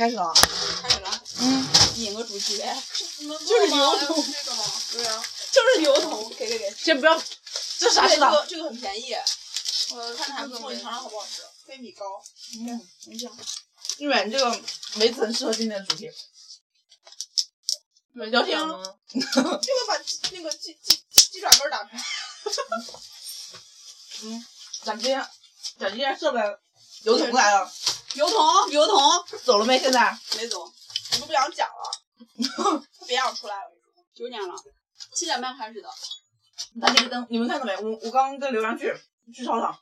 开始了，开始了，嗯，引个主题呗，就是流童桶，这个吗？对啊，就是流桶。给给给，先不要，这啥这知道？个这个很便宜，我看着还不错，你尝尝好不好吃？黑米糕，嗯，你讲，因为你这个梅子很适合今天的主题。没聊天啊吗？这个 把那个鸡鸡鸡爪根打开，咱今天，咱今天设备油桶来了，油桶油桶走了没？现在没走，我都不想讲了，他别让我出来了，九点了，七点半开始的，那这个灯，你们看到没？我我刚刚跟刘洋去去操场，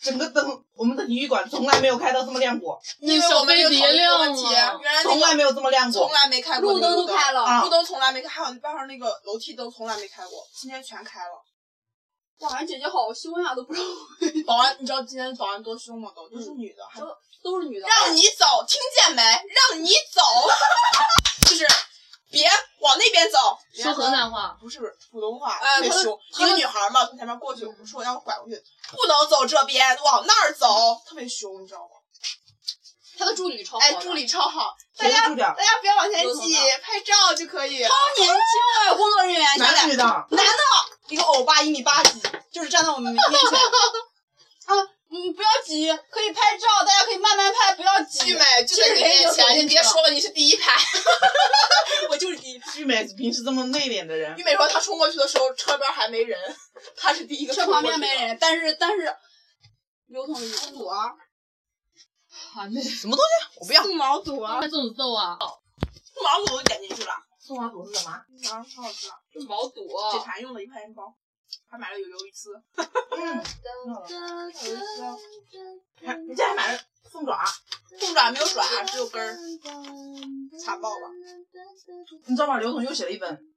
整个灯，我们的体育馆从来没有开到这么亮过，因为我们有讨论一个问题，小飞碟亮了原来那个从来没有这么亮过从。来没开过，路灯都开了啊路灯从来没开，还有边上那个楼梯灯从来没开过，今天全开了。哇，俺姐姐好凶呀，都不知道保安，你知道今天保安多凶吗？都都是女的，还都都是女的。让你走，听见没？让你走，就是别往那边走。说河南话，不是普通话，特别凶。一个女孩嘛，从前面过去，我说让我拐过去，不能走这边，往那儿走，特别凶，你知道吗？她的助理超好哎，助理超好，大家大？家不要往前挤拍照就可以。超年轻的工作人员，男的女的？男的，一个欧巴一米八几，就是站在我们面前。啊，嗯，不要挤，可以拍照，大家可以慢慢拍，不要挤。玉美就在你面前，你别说了，你是第一排。我就是第一排。玉美平时这么内敛的人 玉，美说她冲过去的时候，车边还没人，她是第一个车旁冲过去的。边没人，但是但是，刘同学，堵啊！啊，那什么东西？我不要。送毛肚啊！还这么揍啊？送毛肚都点进去了，送毛肚是干嘛？啊，超好吃啊！这毛肚，解馋用的一块钱包，还买了有鱿鱼丝。嗯，还你这还买了凤爪？凤爪没有爪，只有根儿，惨爆了。你知道吗？刘总又写了一本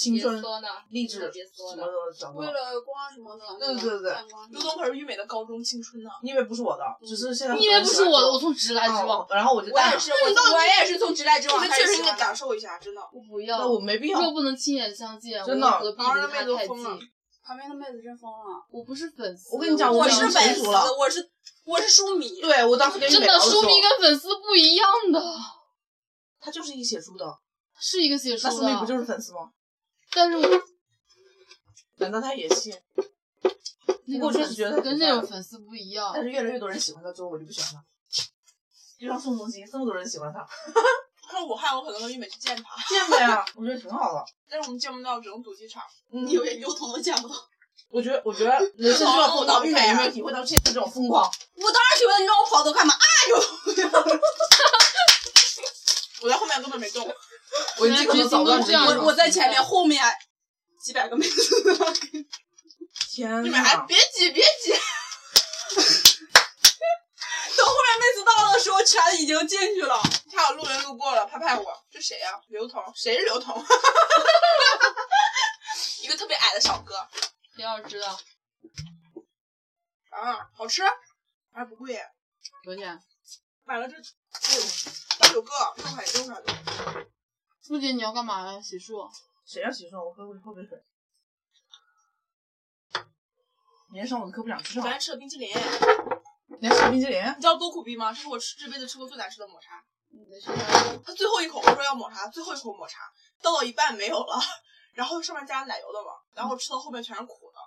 青别春说呢，励志别说什么呢，的。为了光什么的，对对对对看光刘东可是玉美的高中青春呢。你以为不是我的，只是现在你以为不是我的，我从从直来直往，然后我就带了，我也是，我我也是从直来直你往们确实应该感受一下，真的。我不要那。我没必要。若不能亲眼相见，真的何必旁边的妹离他太子都疯了近？旁边的妹子真疯了。我不是粉丝，我跟你讲我是粉丝我是我是书迷。对我当时跟玉真的书迷跟粉丝不一样的，他就是一写书的，是一个写书的那书迷不，就是粉丝吗？但是我难道他也信？那不过种粉丝确实觉得他跟那种粉丝不一样但。是越来越多人喜欢他之后，我就不喜欢他。就像宋仲基，这么多人喜欢他，看武汉，我可能跟玉美去见他，见过呀，我觉得挺好的。但是我们见不到，只能赌机场。你，以为刘同都见不到，我觉得，我觉得人生就要碰到。玉美有没有体会到现在这种疯狂？我当然喜欢你让我跑走干嘛？啊，有 我在后面根本没动。我已经可能早断这样我我在前面，后面几百个妹子。天你们还呐！别挤别挤，等后面妹子到了的时候，全已经进去了。还有路人路过了，拍拍我，这谁呀、刘彤，谁是刘彤？一个特别矮的小哥挺好吃的，啊，好吃，还不贵，多少钱？买了这八九个，六块六块多。苏姐，你要干嘛呀？洗漱？谁要洗漱？我喝喝杯水。明天上午的课不想去上昨，天吃了冰淇淋，你还吃冰淇淋？你知道多苦逼吗？这是我吃这辈子吃过最难吃的抹茶。他最后一口我说要抹茶，最后一口抹茶倒到一半没有了，然后上面加奶油的嘛，然后吃到后面全是苦的，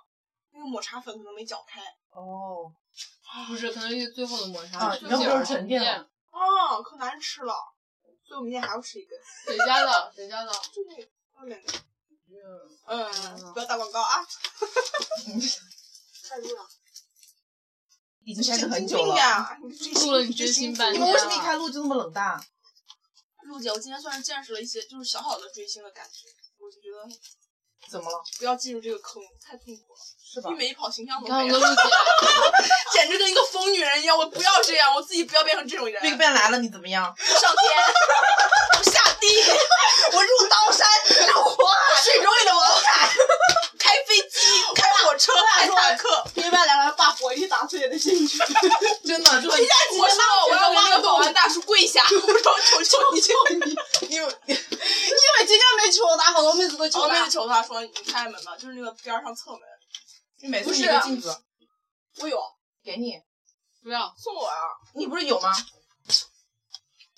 那个抹茶粉可能没搅开。哦，不是，可能是最后的抹茶，就是沉淀了啊，可难吃了，所以我明天还要吃一根。谁家的？谁家的？就那个外面那个。嗯，不要打广告啊！太录了，已经开始很神久了。录了你追星半天你们为什么一了。开录就那么冷淡？陆姐，我今天算是见识了一些就是小小的追星的感觉，我就觉得怎么了？不要进入这个坑，太痛苦了。是吧玉？美一跑形象你都没了，简直跟一个疯女人一样。我不要这样，我自己不要变成这种人。Big Bang 来了，你怎么样？上天，我下地，我入刀山，入火海，水中里的王凯，开飞机，开火车，开坦克。另外两个人把火一打碎的进去。真的就是我说我要给那个保安大叔跪下，我说求求你，求你。因为因为今天没求他，好多妹子都求他我妹子。求他说你开门吧，就是那个边上侧门，你每次不是你个镜子我有给你，不要，送我呀，你不是有吗？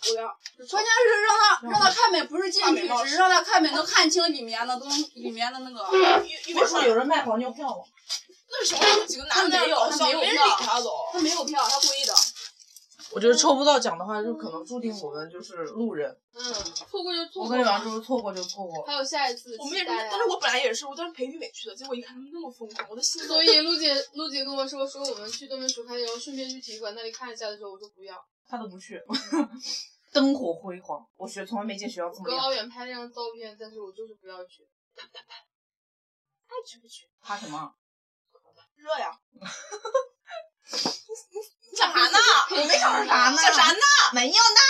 不要。关键是让他让他看美，不是进去，只是让他看美，能看清里面的东里面的那个。玉玉美说有人卖黄牛票吗？那是什么？几个男的他没有，他没有票。他没有票，他故意的。我觉得抽不到奖的话，就可能注定我们就是路人。嗯，错过就错过我跟你讲。就是错过就错过。还有下一次，我们也是但是我本来也是，我当时陪玉美去的，结果一看他们那么疯狂，我的心所以陆姐，陆姐跟我说，说我们去东门蜀开，然后顺便去体育馆那里看一下的时候，我说不要。他都不去，灯火辉煌，我学从来没见学校这么亮。隔老远拍那张照片，但是我就是不要去。爱去不去，怕什么？热呀。你想啥呢？我没想说啥呢想啥呢？没有呢，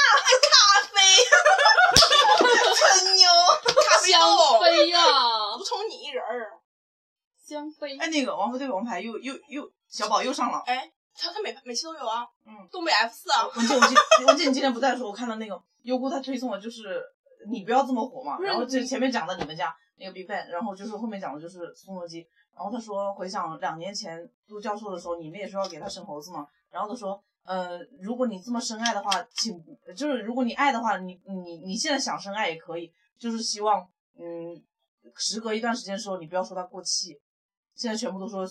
咖啡，吹牛。咖啡香豆，妃呀，不宠你一人儿。香妃。哎，那个王菲对王牌又又又小宝又上了。哎，他他每每期都有啊。嗯，东北 F 四啊。文静，我记，文静，你今天不在的时候，我看到那个优酷他推送的就是你不要这么火嘛，然后这前面讲的你们家那个 Big Bang，然后就是后面讲的就是宋仲基，然后他说回想两年前读教授的时候，你们也说要给他生猴子嘛，然后他说。呃，如果你这么深爱的话，请就是如果你爱的话，你你你现在想深爱也可以，就是希望嗯，时隔一段时间的时候，你不要说它过气。现在全部都说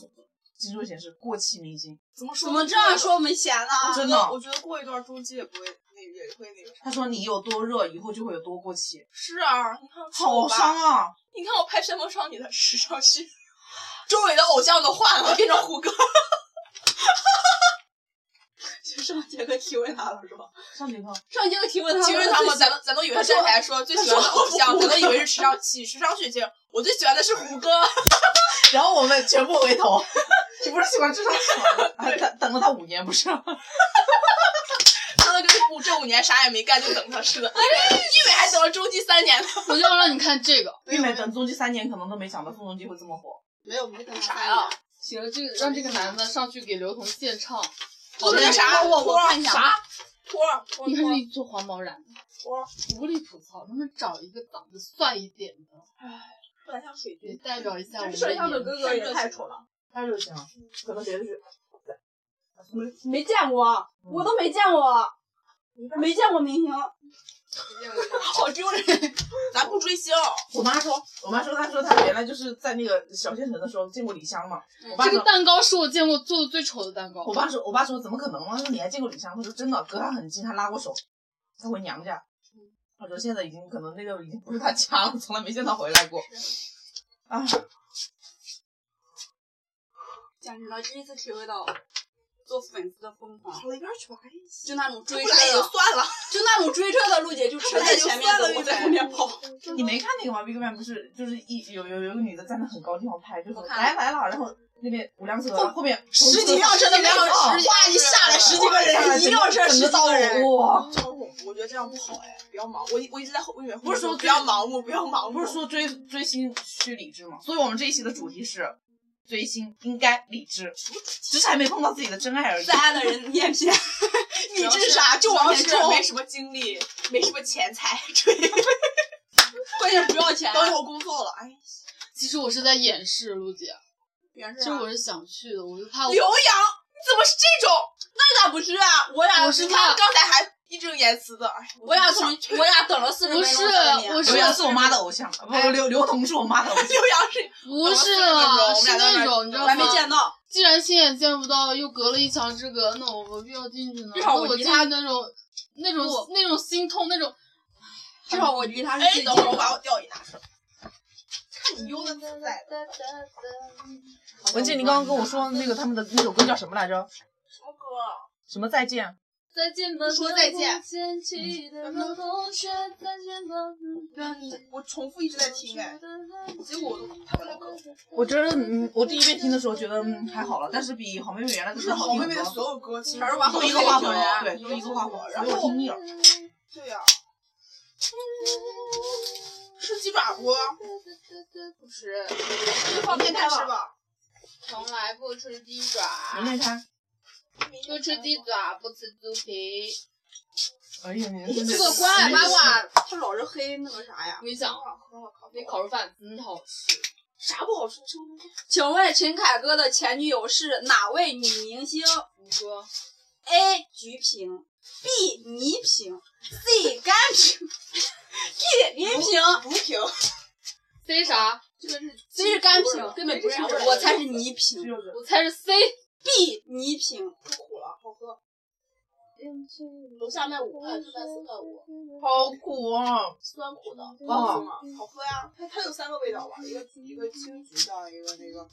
技术显示过气明星。怎么说？怎么这样？说没钱呢？我觉真的，我觉得过一段中期也不会那个也会那个啥。他说你有多热，以后就会有多过气，是啊，你看好伤啊！啊！你看我拍《旋风少女》的时尚剧，周围的偶像都换了，变成胡歌。就上节课提问他了是吧？上节课上节课提问他了，请问他们，咱都咱都以为他站起来说最喜欢的偶像，咱都以为是时尚系时尚学姐，我最喜欢的是胡歌。然后我们全部回头，你不是喜欢智商喜欢的，还等等了他五年不是？他都跟五这五年啥也没干，就等他似的。玉美还等了终极三年呢。我就要让你看这个。玉美等终极三年，可能都没想到宋仲基会这么火。没有没等他啥呀？行，这个让这个男的上去给刘同献唱。我那啥，我我看一下啥？托儿托儿你看这一撮黄毛染的，托儿，无力吐槽，能不能找一个长得帅一点的，有点像水也军。代表一下我们的摄像的哥哥也太丑了，太热情了，可能别的是没见过，我都没见过，没见过明星。好丢人！咱不追星，我妈说，我妈说，她说她原来就是在那个小县城的时候见过李湘嘛。我爸，这个蛋糕是我见过做的最丑的蛋糕我。爸说，我爸说怎么可能呢？他说你还见过李湘？他说真的，隔他很近，他拉过手。他回娘家，他说现在已经可能那个已经不是他家了，从来没见他回来过。啊，简直了，第一次体会到做粉丝的疯狂，跑了一边去吧。哎就那种追车不来也就的，算了，就那种追车的陆姐就车在前面走，我在后面跑。你没看那个吗？Big Bang 不是就是一有有有个女的站在很高地方拍，就是来来了，然后那边五辆车，后面十几辆车的没有，哇十哇一下来十几个人，一辆车十几整个人。路哇！这么恐怖，我觉得这样不好哎，不要盲，我一我一直在后面，不是说不要盲目，不要盲目，不是说追追星需理智吗？所以我们这一期的主题是追星应该理智，只是还没碰到自己的真爱而已再。爱的人你也骗，你这是啥？就往前冲冲，没什么精力，没什么钱财，追，关键不要钱。等以后工作了，哎，其实我是在掩饰陆姐，原是其实我是想去的，我就怕我刘洋，你怎么是这种？那咋不是啊？我俩我是你看刚才还义正言辞的，哎，我俩从我俩等了四十分钟不是刘洋是我妈的偶像，不，刘刘同是我妈的偶像。刘洋是 不是等了40分钟了，是那种你知道我还没吗？见到。既然亲眼见不到，又隔了一墙之隔，那我何必要进去呢？至少我离他去那种那种那种心痛，那种至少我离他是近等会儿我把。我吊椅拿出来，看你悠的自在的。文静，你刚刚跟我说那个他们的那首歌叫什么来着？什么歌？什么再见？再见吧，说再见牵起的老同学，再见吧。让你我重复一直在听哎，结果我都他们两个我觉得，嗯，我第一遍听的时候觉得嗯还好了，但是比好妹妹原来的歌好好妹妹的听很多。所有歌，其实全是把都一个画火，对，都一个画火，然后听腻了。对呀、是鸡爪不？不吃，放变态吃吧。从来不吃鸡明爪，天开。不吃鸡爪，不吃猪皮。哎呀，你这这个关爱八卦，他老是黑那个啥呀我？跟你讲，那烤肉饭真好吃。啥不好吃？请问陈凯歌的前女友是哪位女明星你说？A. 菊萍，B. 倪萍，C. 甘萍，D. 林萍如萍。C 啥？这个是，C 是甘萍，根本不是，我猜是倪萍我猜是 C。，B. 倪萍。太苦了，好喝。楼下卖五块，这卖四块五，好苦啊！酸苦的，啊好喝呀。它它有三个味道吧，一个一个青橘的，一个那个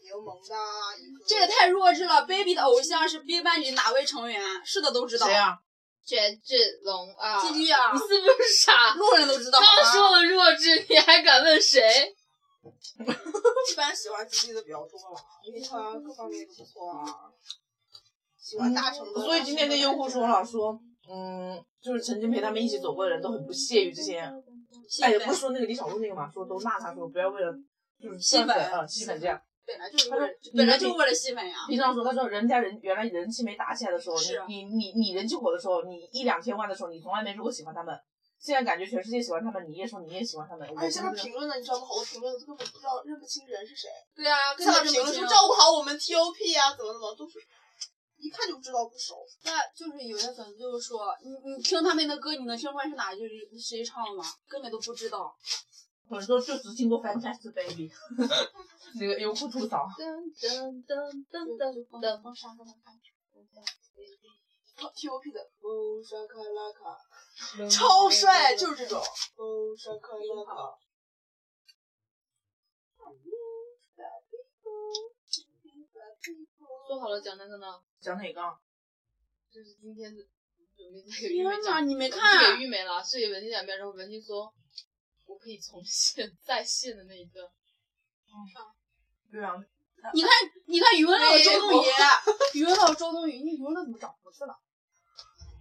柠檬的，一个这也太弱智了。baby 的偶像是 BigBang 里哪位成员？是的都知道。谁呀？权志龙啊！基地啊你，是不是傻？路人都知道。刚说了弱智，你还敢问谁？一般喜欢吉利的比较多了，因为它各方面都不错啊。喜欢大成的，所以今天跟用户说了，说嗯，就是曾经陪他们一起走过的人都很不屑于这些。哎，也不是说那个李小璐那个嘛，说都骂他说不要为了就是吸粉赚啊吸粉这样。本来就是为了他说本来就是为了吸粉呀。平常说，他说人家人原来人气没打起来的时候，啊你你你你人气火的时候，你一两千万的时候，你从来没说过喜欢他们。现在感觉全世界喜欢他们，你也说你也喜欢他们。我而且下面评论的，你知道吗？好多评论都根本不知道认不清人是谁。对啊，根下面评论说。照顾好我们 TOP 啊，怎么怎么都是，一看就知道不熟。那就是有些粉丝就是说，你你听他们的歌，你能听出来是哪句谁唱的吗？根本都不知道。或者说就只听过 Fantastic Baby，那个优酷吐槽。噔噔噔噔噔噔。风沙跟他看 TOP 的哦沙卡拉卡，超帅，就是这种。说好了讲那个呢？讲哪个？就是今天的准备再给玉梅天哪，讲，你没是看给？玉梅了，是给文静讲一遍，然后文静说，我可以重现再现的那一段。对啊，你看，你看语文老师周冬雨，语文老师周冬雨，你语文乐怎么长胡子了？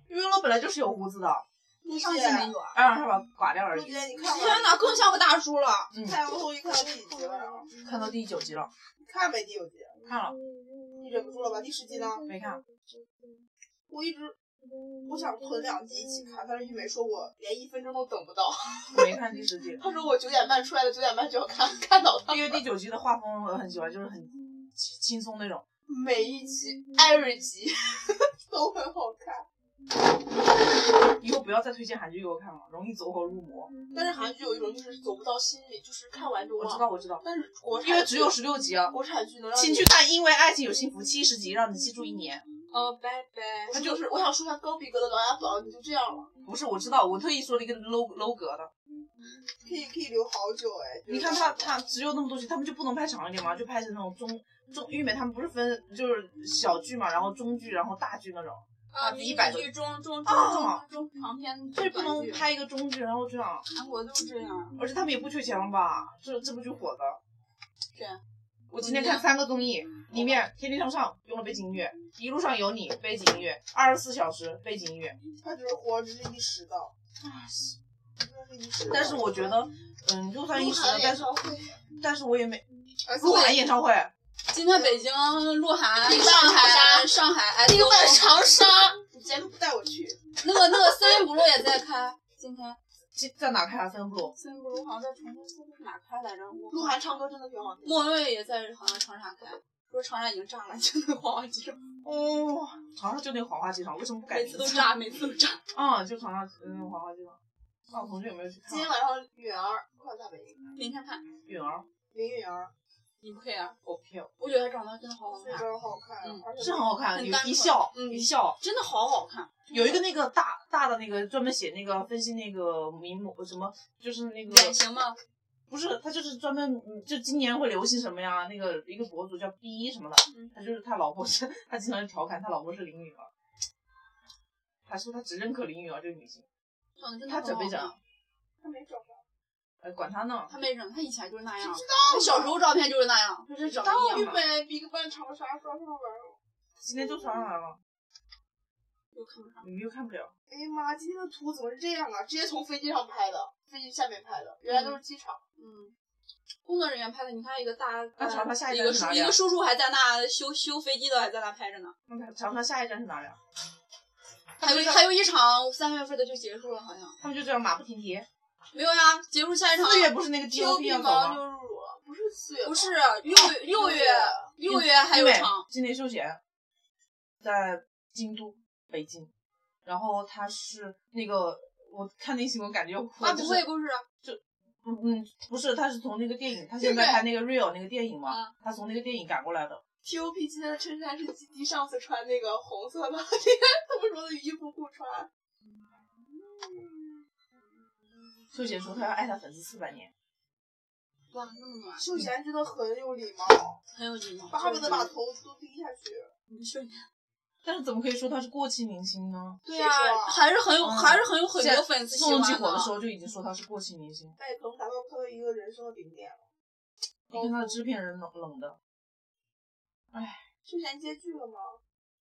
语文乐本来就是有胡子的，那上期没有啊？哎让他把刮掉而已。天完哪，更像个大叔了。嗯，太阳后裔看到第几集了呀？看到第九集了，看没第九集？看了你忍不住了吧？第十集呢？没看？我一直我想囤两集一起看，但是玉梅说我连一分钟都等不到。没看第十集，她说我九点半出来的，九点半就要看看到它。因为第九集的画风我很喜欢，就是很轻轻松那种。每一集、艾瑞集 都很好看，以后不要再推荐韩剧给我看了，容易走火入魔。但是韩剧有一种就是走不到心里，就是看完就忘。我知道，我知道，但是国产因为只有十六集啊。国产剧能让你请去看《因为爱情有幸福》七十集，让你记住一年。哦，拜拜。他就是我想说一下高比格的《琅琊榜》，你就这样了，不是，我知道，我特意说了一个 low low 格的。可以可以留好久哎。你看他他只有那么多集，他们就不能拍长一点吗？就拍成那种中中玉美他们不是分就是小剧嘛，然后中剧，然后大剧那种，啊，一迷百多中中中啊中中长篇这不能拍一个中剧，然后这样，韩国都是这样。而且他们也不缺钱了吧？这这部剧火的。对啊我今天看三个综艺，里面《天天向上》用了背景音乐，《一路上有你》背景音乐，《二十四小时》背景音乐。他只是火，只是一时的，真的是一时的。但是我觉得，嗯，就算一时的，但是，但是我也没鹿晗演唱会，今天北京、鹿晗、上海、上海，哎，地都半长沙，你今天都不带我去，那个那个森林部落也在开。今天在在哪开啊？森布鲁。森林部落好像在重庆，是哪开来着？鹿晗唱歌真的挺好听。莫文蔚也在好像长沙开，说长沙已经炸了，就那黄花机场，哦，长沙就那个黄花机场，为什么不改每名字？次都炸，每次都炸。嗯，就长沙嗯黄花机场。那我同学有没有去看啊？今天晚上允儿，快大本营，明天看，允儿，林允儿，你不配啊！好漂亮，我觉得他长得真的好好非看，真好看，嗯是很好看，一笑嗯一笑。真的好好看。有一个那个大大的那个专门写那个分析那个名模什么，就是那个脸型吗？不是，他就是专门嗯就今年会流行什么呀？那个一个博主叫 B 什么的，嗯他就是他老婆是，他经常调侃他老婆是林允儿，他说他只认可林允儿这个女性，长得真的他整没整？他没整吧？哎，管他呢，他没整，他以前就是那样。知他小时候照片就是那样，他是长得到一样的。你买 BigBang 长沙刷上玩了。今天就传上来了，又看不上。你又看不了，哎呀妈，今天的图怎么是这样啊？直接从飞机上拍的，飞机下面拍的，原来都是机场。嗯，工作人员拍的，你看一个大那长沙下一一个叔站是哪里啊一个叔叔还在那修修飞机的，还在那拍着呢。那他长沙下一站是哪里啊？还有还有一场三月份的就结束了，好像他们就这样马不停蹄。没有呀，结束下一场。四月不是那个 T O DOP 要走吗？不是四月，不是六月六月六月还有场，今年休闲，在京都、北京，然后他是那个我看那新闻感觉要哭了，发就是布会不是？嗯嗯不是，他是从那个电影，他现在拍那个 Real 那个电影嘛啊，他从那个电影赶过来的。T O P 今天的衬衫是基迪上次穿那个红色的，他们说的衣服不穿。秀贤说他要爱他粉丝四百年，哇，那么暖，秀贤真的很有礼貌，很有礼貌，巴不得把头都低下去。你秀贤 但是怎么可以说他是过气明星呢？对呀、啊还是很有、嗯还是很有很多粉丝喜宋欢仲基火的时候就已经说他是过气明星，那也可能达到他的一个人生的顶点了。你看他的制片人冷冷的，秀贤接剧了吗？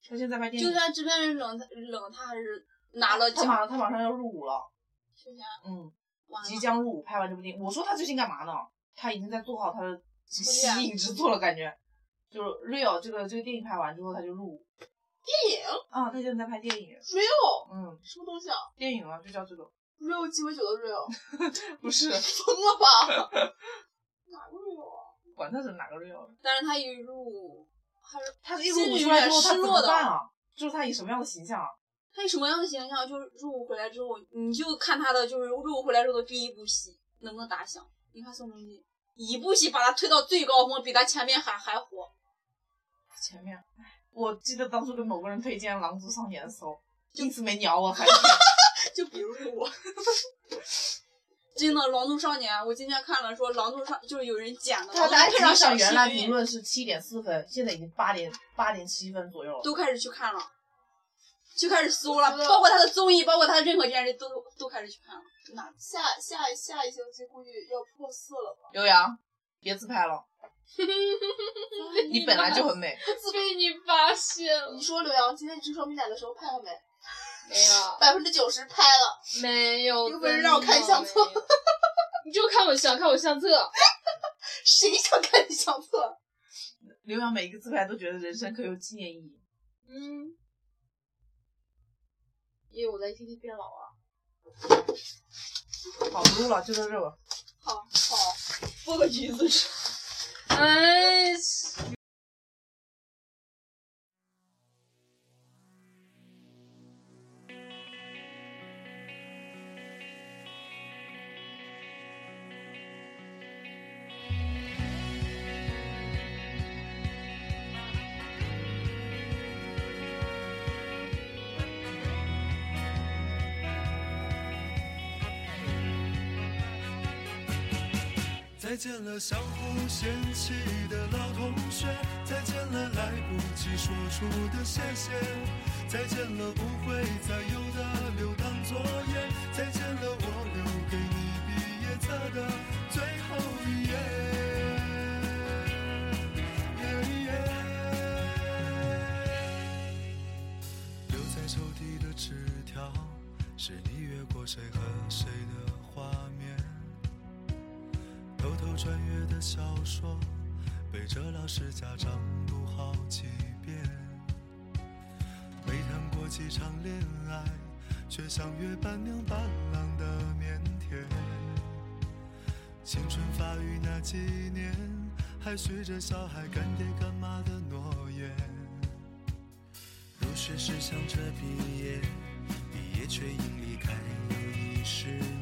他现在拍电影，就算制片人冷他冷，他还是拿了奖。他马他马上要入伍了，秀贤嗯。即将入伍，拍完这部电影。我说他最近干嘛呢？他已经在做好他的吸引之作了，感觉。就是 Real 这个这个电影拍完之后，他就入伍电影啊，他现在在拍电影，real 嗯，什么东西啊电影啊，就叫这个，？real 鸡尾酒的 real，不是，疯了吧？哪个 real 啊？管他是哪个 Real，但是他一入伍，还是他一入伍出来之后，他怎么办啊？就是他以什么样的形象啊？他以什么样的形象？就是入伍回来之后，你就看他的就是入伍回来之后的第一部戏能不能打响？你看宋仲基一部戏把他推到最高峰，比他前面还还火。前面，唉我记得当初跟某个人推荐《狼族少年》的时候，一直没鸟我，反正 就比如说我，真的《狼族少年》，我今天看了说《狼族少》就是有人剪的，他在然后配上 ITV 小上原来评论是七点四分，现在已经八点八点七分左右了。都开始去看了，就开始搜了，包括他的综艺，包括他的任何电视都都开始去看了。那下下下一星期估计要破四了吧？刘洋，别自拍了，你本来就很美。被你发现了你，说刘洋今天吃双皮奶的时候拍了没？没有，百分之九十拍了。没有，又不是让我看相册你就看我想看我相册，谁想看你相册？刘洋每一个自拍都觉得人生可有纪念意义。嗯，因为我在天天变老啊。好，不录了，就在这吧。好好，剥个橘子吃。哎，见了相互嫌弃的老同学，再见了来不及说出的谢谢，再见了不会再有的留堂作业，再见了我留给你毕业册的最后一页。留在抽屉的纸条，是你越过谁小说，背着老师家长读好几遍。没谈过几场恋爱，却像约伴娘伴郎的腼腆。青春发育那几年，还许着小孩干爹干妈的诺言。入学时想着毕业，毕业却因离开又一十年。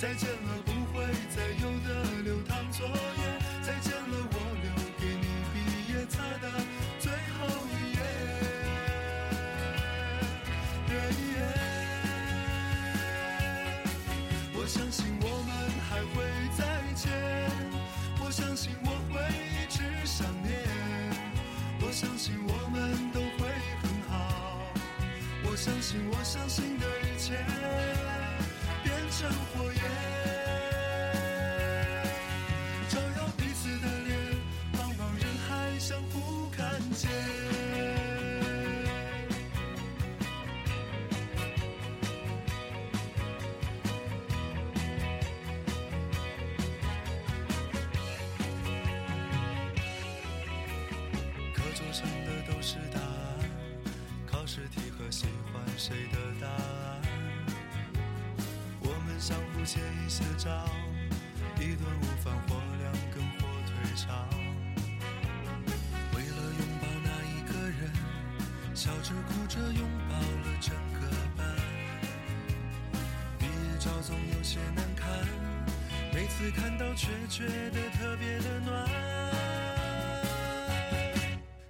再见了，不会再有的流淌作业；再见了，我留给你毕业册的最后一页。我相信我们还会再见，我相信我会一直想念。我相信我们都会很好，我相信我相信的一切变成火课桌上的都是答案，考试题和喜欢谁的答案。我们相互借一些招，一顿午饭或两根火腿肠。为了拥抱那一个人，笑着哭着拥抱了整个班。毕业照总有些难看，每次看到却觉得特别的暖。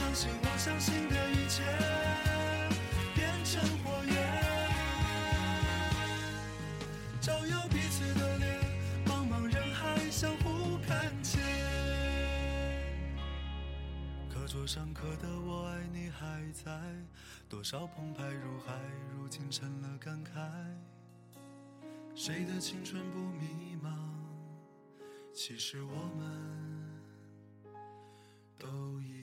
相信我相信的一切变成火焰，照耀彼此的脸，茫茫人海相互看见。课桌上刻的我爱你还在，多少澎湃如海，如今成了感慨。谁的青春不迷茫？其实我们都已